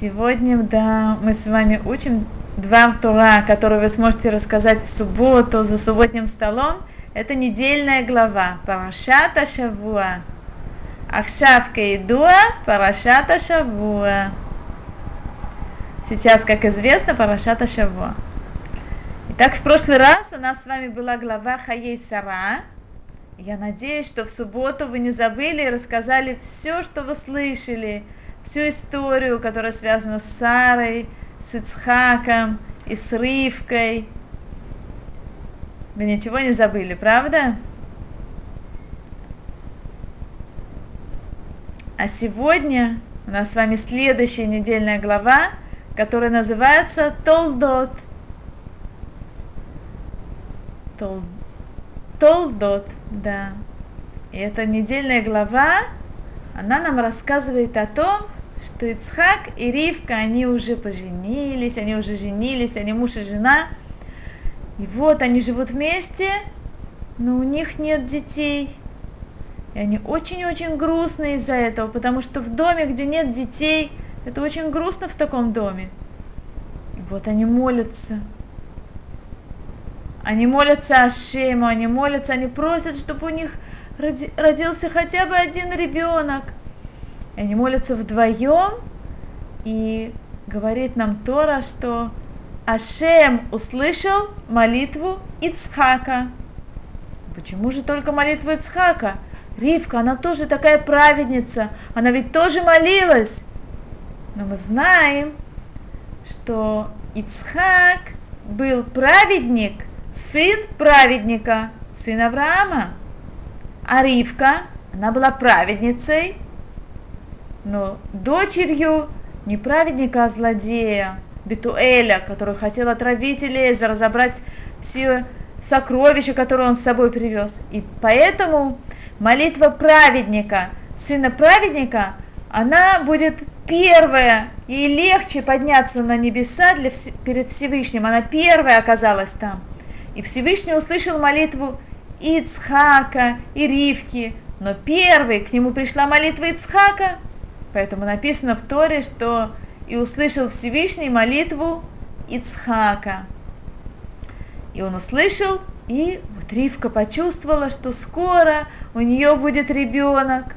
Сегодня, да, мы с вами учим два Тура, которые вы сможете рассказать в субботу за субботним столом. Это недельная глава Парашата Шавуа. Ахшав Кейдуа Парашата Шавуа. Сейчас, как известно, Парашата Шавуа. Итак, в прошлый раз у нас с вами была глава Хаей Сара. Я надеюсь, что в субботу вы не забыли и рассказали все, что вы слышали, всю историю, которая связана с Сарой, с Ицхаком и с Ривкой. Вы ничего не забыли, правда? А сегодня у нас с вами следующая недельная глава, которая называется Толдот. Тол... Толдот, да. И эта недельная глава, она нам рассказывает о том, что Ицхак и Ривка, они уже поженились, они уже женились, они муж и жена. И вот они живут вместе, но у них нет детей. И они очень-очень грустны из-за этого, потому что в доме, где нет детей, это очень грустно в таком доме. И вот они молятся. Они молятся Ашему, они молятся, они просят, чтобы у них родился хотя бы один ребенок. И они молятся вдвоем, и говорит нам Тора, что Ашем услышал молитву Ицхака. Почему же только молитву Ицхака? Ривка, она тоже такая праведница, она ведь тоже молилась. Но мы знаем, что Ицхак был праведник, сын праведника, сын Авраама. А Ривка, она была праведницей, но дочерью не праведника, а злодея, Бетуэля, который хотел отравить Элеза, разобрать все сокровища, которые он с собой привез. И поэтому молитва праведника, сына праведника, она будет первая, ей легче подняться на небеса для, перед Всевышним, она первая оказалась там. И Всевышний услышал молитву Ицхака и Ривки, но первый к нему пришла молитва Ицхака, поэтому написано в Торе, что и услышал Всевышний молитву Ицхака. И он услышал, и вот Ривка почувствовала, что скоро у нее будет ребенок.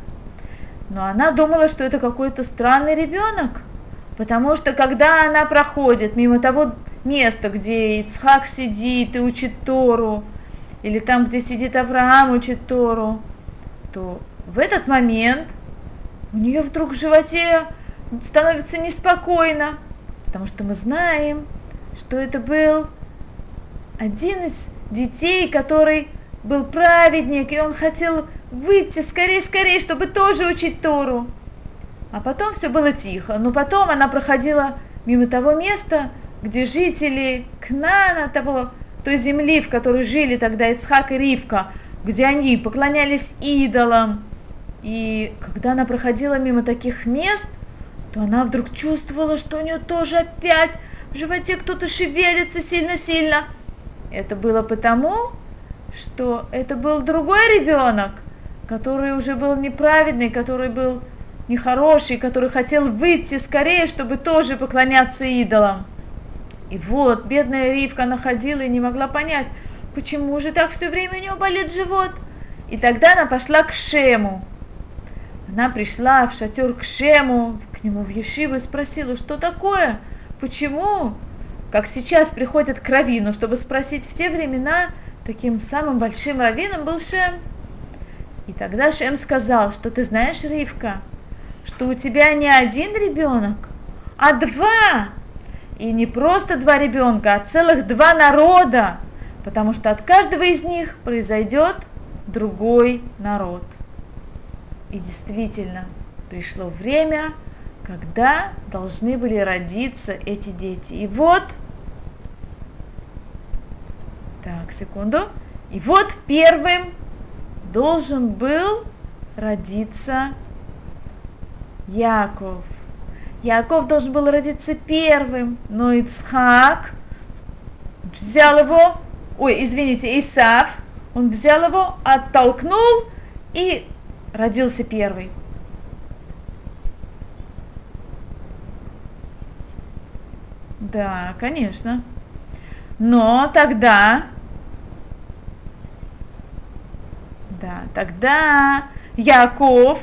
Но она думала, что это какой-то странный ребенок, потому что когда она проходит мимо того места, где Ицхак сидит и учит Тору, или там, где сидит Авраам, учит Тору, то в этот момент у нее вдруг в животе становится неспокойно, потому что мы знаем, что это был один из детей, который был праведник, и он хотел выйти скорее-скорее, чтобы тоже учить Тору. А потом все было тихо. Но потом она проходила мимо того места, где жители Кнана, того той земли, в которой жили тогда Ицхак и Ривка, где они поклонялись идолам. И когда она проходила мимо таких мест, то она вдруг чувствовала, что у нее тоже опять в животе кто-то шевелится сильно-сильно. Это было потому, что это был другой ребенок, который уже был неправедный, который был нехороший, который хотел выйти скорее, чтобы тоже поклоняться идолам. И вот бедная Ривка находила и не могла понять, почему же так все время у нее болит живот. И тогда она пошла к Шему. Она пришла в шатер к Шему, к нему в Ешиву и спросила, что такое, почему? Как сейчас приходят к Равину, чтобы спросить, в те времена таким самым большим раввином был Шем. И тогда Шем сказал, что ты знаешь, Ривка, что у тебя не один ребенок, а два. И не просто два ребенка, а целых два народа, потому что от каждого из них произойдет другой народ. И действительно, пришло время, когда должны были родиться эти дети. И вот, так, секунду, и вот первым должен был родиться Яков. Яков должен был родиться первым, но Ицхак взял его, ой, извините, Исав, он взял его, оттолкнул и родился первый. Да, конечно. Но тогда, да, тогда Яков,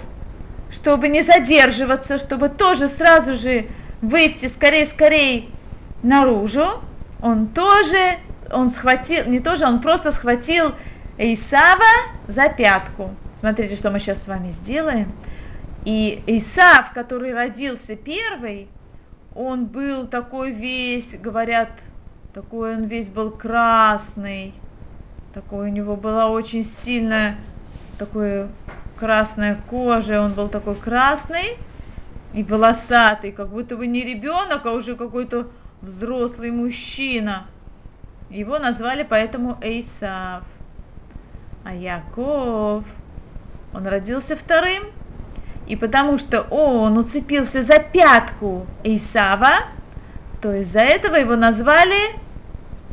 чтобы не задерживаться, чтобы тоже сразу же выйти скорее-скорее наружу, он тоже, он схватил, не тоже, он просто схватил Исава за пятку. Смотрите, что мы сейчас с вами сделаем. И Исав, который родился первый, он был такой весь, говорят, такой он весь был красный, такой у него была очень сильная, такой красная кожа, он был такой красный и волосатый, как будто бы не ребенок, а уже какой-то взрослый мужчина. Его назвали поэтому Эйсав. А Яков, он родился вторым, и потому что он уцепился за пятку Исава, то из-за этого его назвали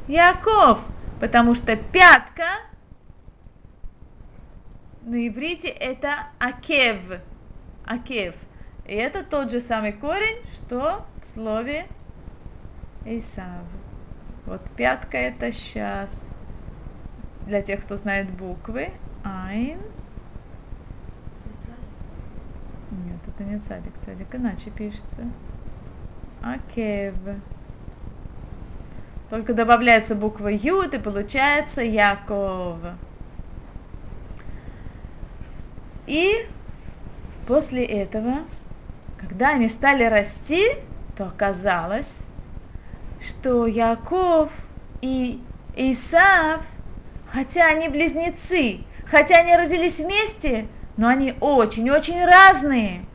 Яков, потому что пятка на иврите это акев, акев. И это тот же самый корень, что в слове Исав. Вот пятка это сейчас. Для тех, кто знает буквы. Айн. Нет, это не цадик, цадик иначе пишется. Акев. Только добавляется буква Ют и получается Яков. И после этого, когда они стали расти, то оказалось, что Яков и Исав, хотя они близнецы, хотя они родились вместе, но они очень-очень разные,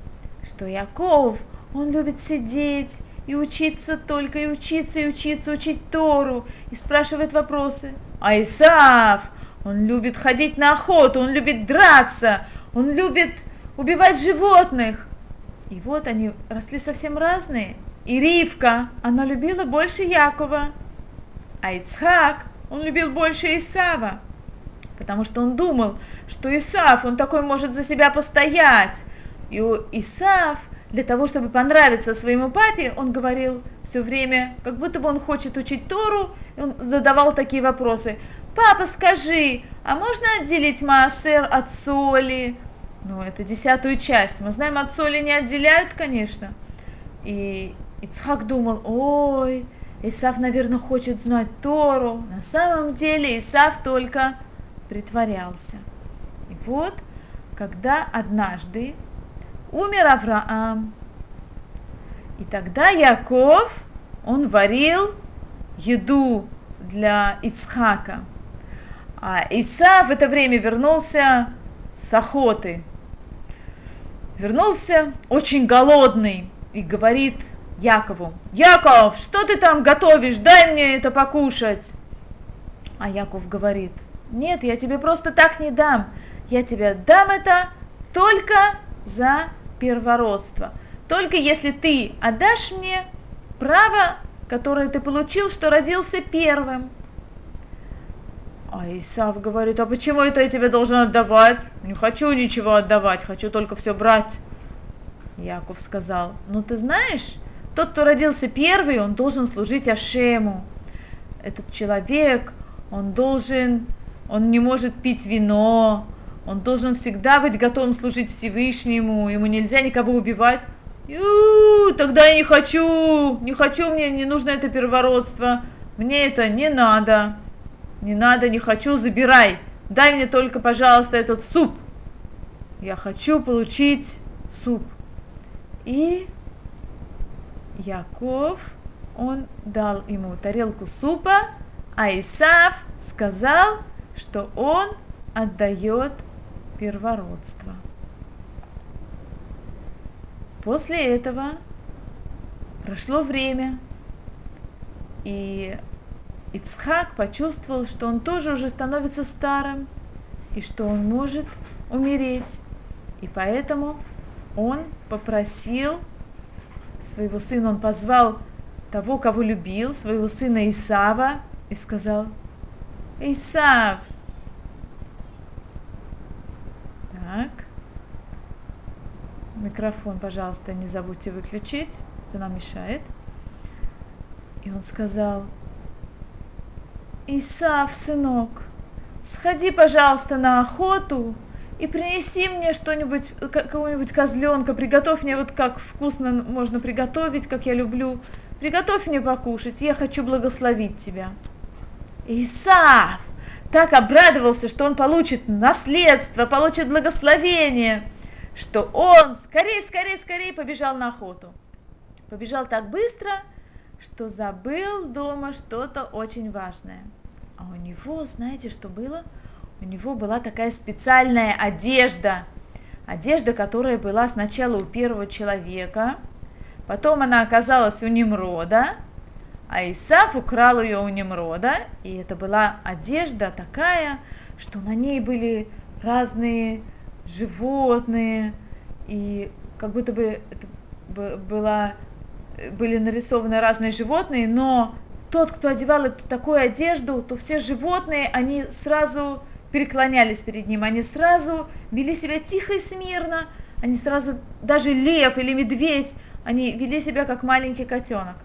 что Яков, он любит сидеть и учиться только, и учиться, и учиться, учить Тору, и спрашивает вопросы. А Исаав, он любит ходить на охоту, он любит драться, он любит убивать животных. И вот они росли совсем разные. И Ривка, она любила больше Якова, а Ицхак, он любил больше Исава потому что он думал, что Исаф, он такой может за себя постоять. И Исаф, для того, чтобы понравиться своему папе, он говорил все время, как будто бы он хочет учить Тору, и он задавал такие вопросы. Папа, скажи, а можно отделить маасер от соли? Ну, это десятую часть. Мы знаем, от соли не отделяют, конечно. И Ицхак думал, ой, Исаф, наверное, хочет знать Тору. На самом деле Исаф только притворялся. И вот, когда однажды умер Авраам, и тогда Яков, он варил еду для Ицхака. А Иса в это время вернулся с охоты. Вернулся очень голодный и говорит Якову, Яков, что ты там готовишь, дай мне это покушать. А Яков говорит, нет, я тебе просто так не дам. Я тебе дам это только за первородство. Только если ты отдашь мне право, которое ты получил, что родился первым. А Исав говорит, а почему это я тебе должен отдавать? Не хочу ничего отдавать, хочу только все брать. Яков сказал, ну ты знаешь, тот, кто родился первый, он должен служить Ашему. Этот человек, он должен он не может пить вино, он должен всегда быть готовым служить Всевышнему, ему нельзя никого убивать. Ю, тогда я не хочу, не хочу, мне не нужно это первородство, мне это не надо, не надо, не хочу, забирай, дай мне только, пожалуйста, этот суп. Я хочу получить суп. И Яков, он дал ему тарелку супа, а Исав сказал, что он отдает первородство. После этого прошло время, и Ицхак почувствовал, что он тоже уже становится старым, и что он может умереть. И поэтому он попросил своего сына, он позвал того, кого любил, своего сына Исава, и сказал, Исав. Так. Микрофон, пожалуйста, не забудьте выключить, это нам мешает. И он сказал, Исав, сынок, сходи, пожалуйста, на охоту и принеси мне что-нибудь, какого-нибудь козленка, приготовь мне вот как вкусно можно приготовить, как я люблю. Приготовь мне покушать, я хочу благословить тебя. Исав так обрадовался, что он получит наследство, получит благословение, что он скорее, скорее, скорее побежал на охоту. Побежал так быстро, что забыл дома что-то очень важное. А у него, знаете, что было? У него была такая специальная одежда. Одежда, которая была сначала у первого человека, потом она оказалась у Немрода, а Исаф украл ее у Немрода, и это была одежда такая, что на ней были разные животные, и как будто бы это была были нарисованы разные животные, но тот, кто одевал эту, такую одежду, то все животные, они сразу преклонялись перед ним, они сразу вели себя тихо и смирно, они сразу, даже лев или медведь, они вели себя как маленький котенок.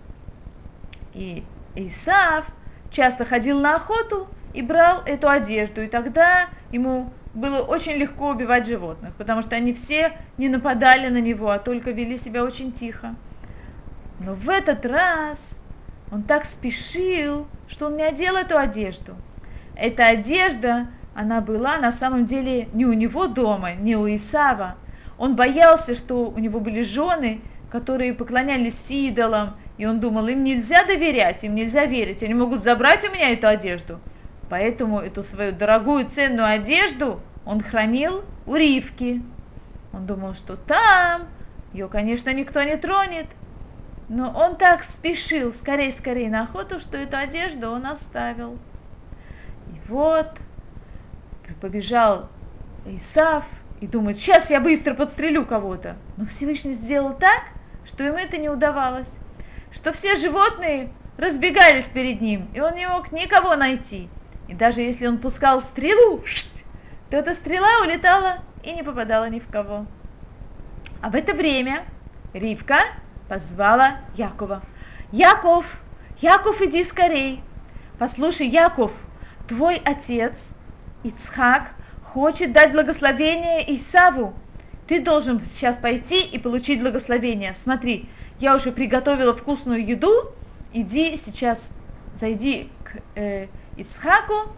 И Исав часто ходил на охоту и брал эту одежду, и тогда ему было очень легко убивать животных, потому что они все не нападали на него, а только вели себя очень тихо. Но в этот раз он так спешил, что он не одел эту одежду. Эта одежда, она была на самом деле не у него дома, не у Исава. Он боялся, что у него были жены, которые поклонялись идолам, и он думал, им нельзя доверять, им нельзя верить, они могут забрать у меня эту одежду. Поэтому эту свою дорогую ценную одежду он хранил у Ривки. Он думал, что там ее, конечно, никто не тронет, но он так спешил скорее-скорее на охоту, что эту одежду он оставил. И вот побежал Исав и думает, сейчас я быстро подстрелю кого-то. Но Всевышний сделал так, что ему это не удавалось, что все животные разбегались перед ним, и он не мог никого найти. И даже если он пускал стрелу, то эта стрела улетала и не попадала ни в кого. А в это время Ривка позвала Якова. Яков, Яков, иди скорей. Послушай, Яков, твой отец Ицхак хочет дать благословение Исаву. Ты должен сейчас пойти и получить благословение. Смотри, я уже приготовила вкусную еду. Иди сейчас, зайди к э, Ицхаку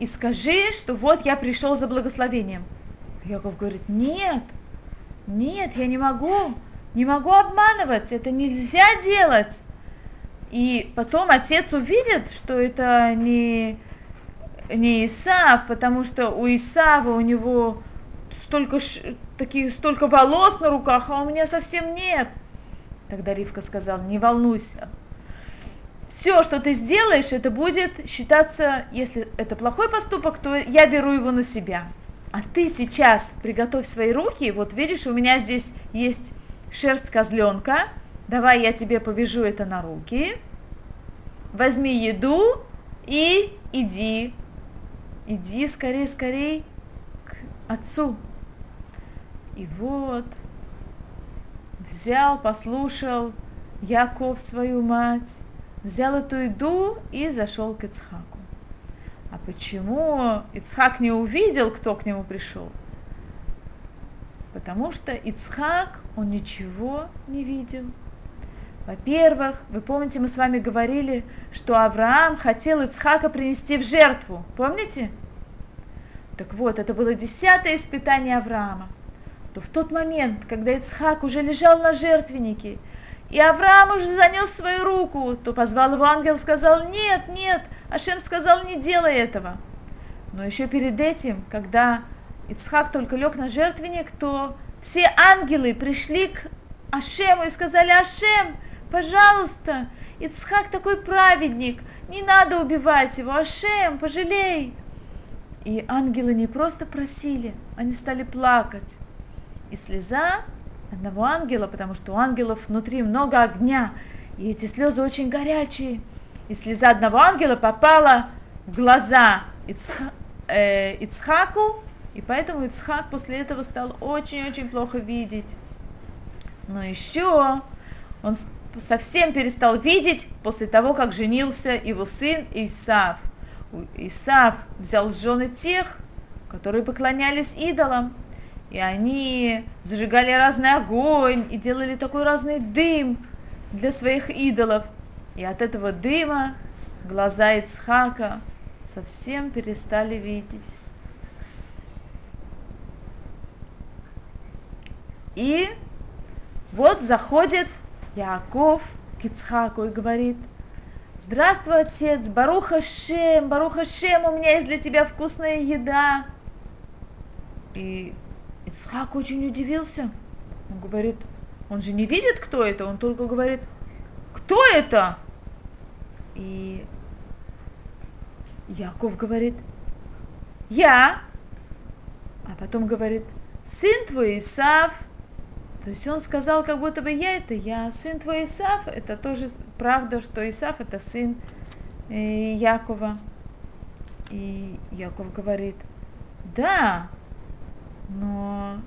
и скажи, что вот я пришел за благословением. Яков говорит, нет, нет, я не могу. Не могу обманывать, это нельзя делать. И потом отец увидит, что это не, не Исав, потому что у Исава у него столько, таких, столько волос на руках, а у меня совсем нет. Тогда Ривка сказал, не волнуйся. Все, что ты сделаешь, это будет считаться, если это плохой поступок, то я беру его на себя. А ты сейчас приготовь свои руки, вот видишь, у меня здесь есть шерсть козленка, давай я тебе повяжу это на руки, возьми еду и иди, иди скорее, скорее к отцу. И вот, взял, послушал Яков свою мать, взял эту еду и зашел к Ицхаку. А почему Ицхак не увидел, кто к нему пришел? Потому что Ицхак, он ничего не видел. Во-первых, вы помните, мы с вами говорили, что Авраам хотел Ицхака принести в жертву. Помните? Так вот, это было десятое испытание Авраама. То в тот момент, когда Ицхак уже лежал на жертвеннике, и Авраам уже занес свою руку, то позвал его ангел, сказал, нет, нет, Ашем сказал, не делай этого. Но еще перед этим, когда Ицхак только лег на жертвенник, то все ангелы пришли к Ашему и сказали, Ашем, пожалуйста, Ицхак такой праведник, не надо убивать его, Ашем, пожалей. И ангелы не просто просили, они стали плакать. И слеза одного ангела, потому что у ангелов внутри много огня, и эти слезы очень горячие. И слеза одного ангела попала в глаза Ицха, э, Ицхаку, и поэтому Ицхак после этого стал очень-очень плохо видеть. Но еще он совсем перестал видеть после того, как женился его сын Исав. Исав взял жены тех, которые поклонялись идолам, и они зажигали разный огонь и делали такой разный дым для своих идолов. И от этого дыма глаза Ицхака совсем перестали видеть. И вот заходит Яков к Ицхаку и говорит, здравствуй, отец, Баруха Шем, Баруха Шем, у меня есть для тебя вкусная еда. И Ицхак очень удивился. Он говорит, он же не видит, кто это, он только говорит, кто это? И Яков говорит, я. А потом говорит, сын твой Исав. То есть он сказал, как будто бы я это я, сын твой Исав, это тоже правда, что Исав это сын э, Якова. И Яков говорит, да, но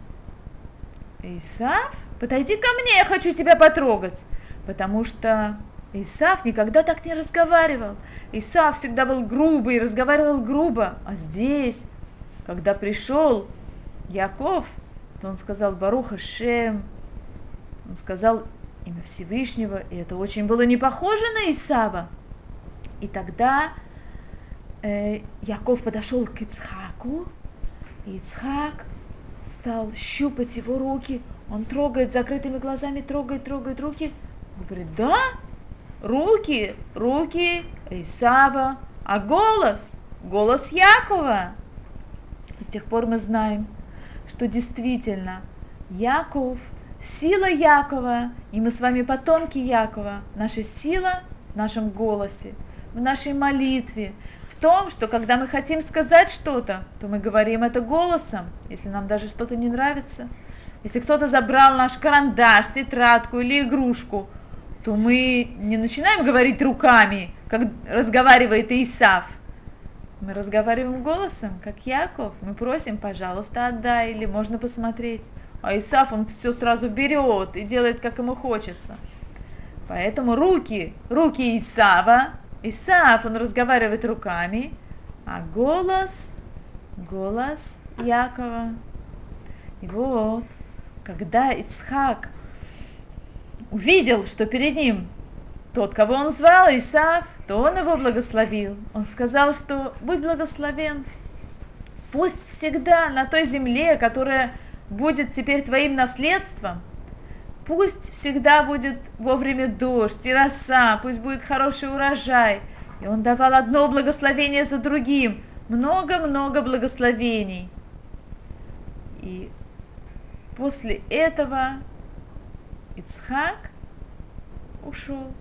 Исав, подойди ко мне, я хочу тебя потрогать, потому что Исав никогда так не разговаривал. Исав всегда был грубый, разговаривал грубо, а здесь, когда пришел Яков, то он сказал Баруха Шем, он сказал имя Всевышнего, и это очень было не похоже на Исава. И тогда э, Яков подошел к Ицхаку, и Ицхак стал щупать его руки. Он трогает закрытыми глазами, трогает, трогает руки. Говорит, да, руки, руки Исава, а голос, голос Якова. С тех пор мы знаем, что действительно Яков, сила Якова, и мы с вами потомки Якова, наша сила в нашем голосе, в нашей молитве, том, что когда мы хотим сказать что-то, то мы говорим это голосом, если нам даже что-то не нравится. Если кто-то забрал наш карандаш, тетрадку или игрушку, то мы не начинаем говорить руками, как разговаривает Исав. Мы разговариваем голосом, как Яков. Мы просим, пожалуйста, отдай, или можно посмотреть. А Исаф, он все сразу берет и делает, как ему хочется. Поэтому руки, руки Исава, Исаф, он разговаривает руками, а голос, голос Якова. И вот, когда Ицхак увидел, что перед ним тот, кого он звал, Исаф, то он его благословил. Он сказал, что будь благословен. Пусть всегда на той земле, которая будет теперь твоим наследством, Пусть всегда будет вовремя дождь и роса, пусть будет хороший урожай. И он давал одно благословение за другим, много-много благословений. И после этого Ицхак ушел.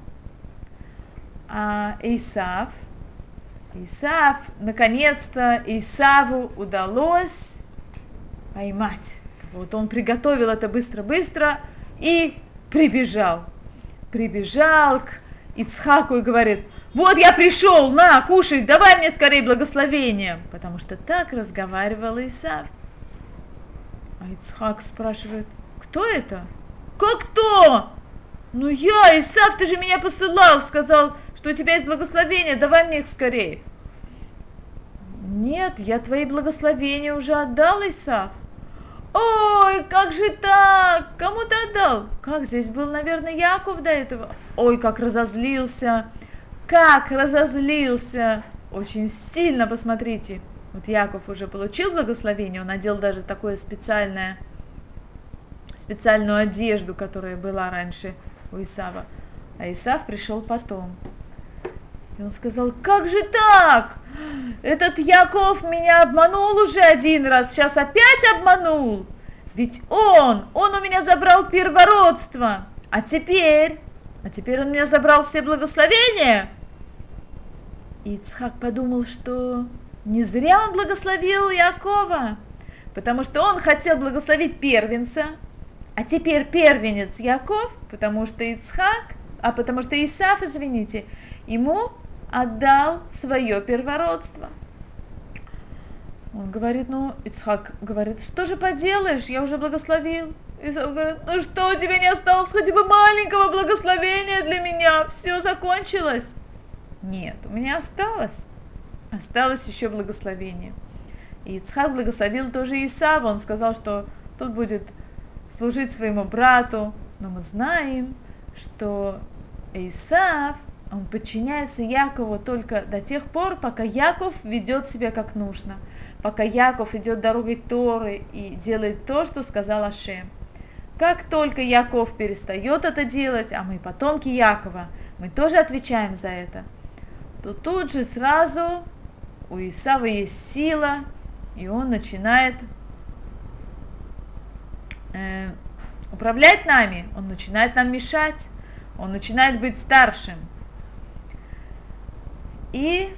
А Исав, Исав, наконец-то Исаву удалось поймать. Вот он приготовил это быстро-быстро, и прибежал. Прибежал к Ицхаку и говорит, вот я пришел, на, кушай, давай мне скорее благословение. Потому что так разговаривал Исав. А Ицхак спрашивает, кто это? Как кто? Ну я, Исав, ты же меня посылал, сказал, что у тебя есть благословение, давай мне их скорее. Нет, я твои благословения уже отдал, Исав. Ой, как же так? Кому ты отдал? Как здесь был, наверное, Яков до этого? Ой, как разозлился. Как разозлился. Очень сильно, посмотрите. Вот Яков уже получил благословение, он надел даже такое специальное, специальную одежду, которая была раньше у Исава. А Исав пришел потом. И он сказал, как же так? Этот Яков меня обманул уже один раз, сейчас опять обманул. Ведь он, он у меня забрал первородство, а теперь, а теперь он меня забрал все благословения. И Ицхак подумал, что не зря он благословил Якова, потому что он хотел благословить первенца, а теперь первенец Яков, потому что Ицхак, а потому что Исаф, извините, ему отдал свое первородство. Он говорит, ну, Ицхак говорит, что же поделаешь, я уже благословил. Исав говорит, ну что, у тебя не осталось хотя бы маленького благословения для меня? Все закончилось? Нет, у меня осталось. Осталось еще благословение. И Ицхак благословил тоже Исава. Он сказал, что тот будет служить своему брату. Но мы знаем, что Исав, он подчиняется Якову только до тех пор, пока Яков ведет себя как нужно, пока Яков идет дорогой Торы и делает то, что сказал Ашем. Как только Яков перестает это делать, а мы потомки Якова, мы тоже отвечаем за это, то тут же сразу у Исава есть сила, и он начинает э, управлять нами, он начинает нам мешать, он начинает быть старшим. И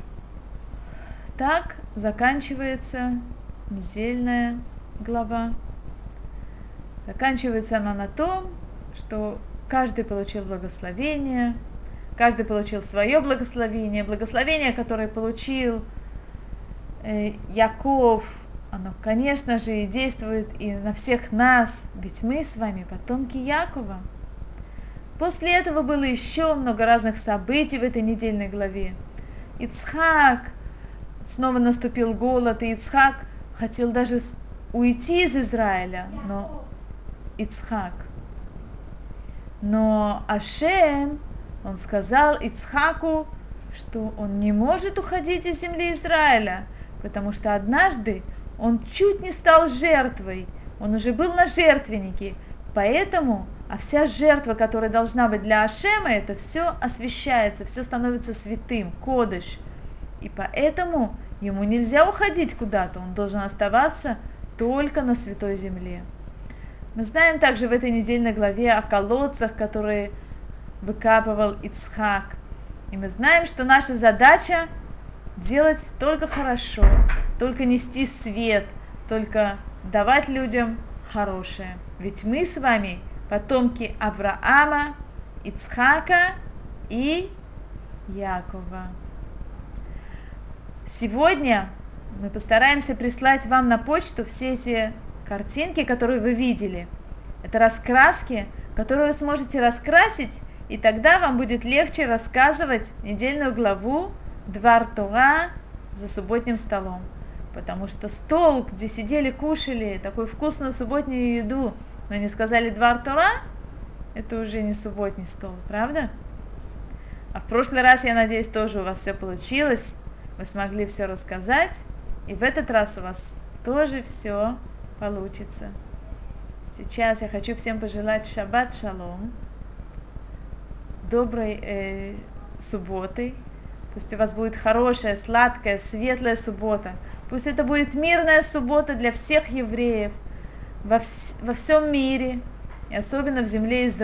так заканчивается недельная глава. Заканчивается она на том, что каждый получил благословение, каждый получил свое благословение, благословение, которое получил э, Яков, оно, конечно же, и действует и на всех нас, ведь мы с вами потомки Якова. После этого было еще много разных событий в этой недельной главе. Ицхак, снова наступил голод, и Ицхак хотел даже уйти из Израиля, но Ицхак. Но Ашем, он сказал Ицхаку, что он не может уходить из земли Израиля, потому что однажды он чуть не стал жертвой, он уже был на жертвеннике, поэтому, а вся жертва, которая должна быть для Ашема, это все освещается, все становится святым, кодыш, и поэтому ему нельзя уходить куда-то, он должен оставаться только на святой земле. Мы знаем также в этой недельной главе о колодцах, которые выкапывал Ицхак. И мы знаем, что наша задача делать только хорошо, только нести свет, только давать людям хорошее. Ведь мы с вами потомки Авраама, Ицхака и Якова. Сегодня мы постараемся прислать вам на почту все эти картинки, которые вы видели. Это раскраски, которые вы сможете раскрасить, и тогда вам будет легче рассказывать недельную главу Двар Тора за субботним столом. Потому что стол, где сидели, кушали такую вкусную субботнюю еду, но не сказали Двар Тора, это уже не субботний стол, правда? А в прошлый раз, я надеюсь, тоже у вас все получилось, вы смогли все рассказать, и в этот раз у вас тоже все получится. Сейчас я хочу всем пожелать шаббат шалом, доброй э, субботы. Пусть у вас будет хорошая, сладкая, светлая суббота. Пусть это будет мирная суббота для всех евреев во, вс- во всем мире, и особенно в земле Израиля.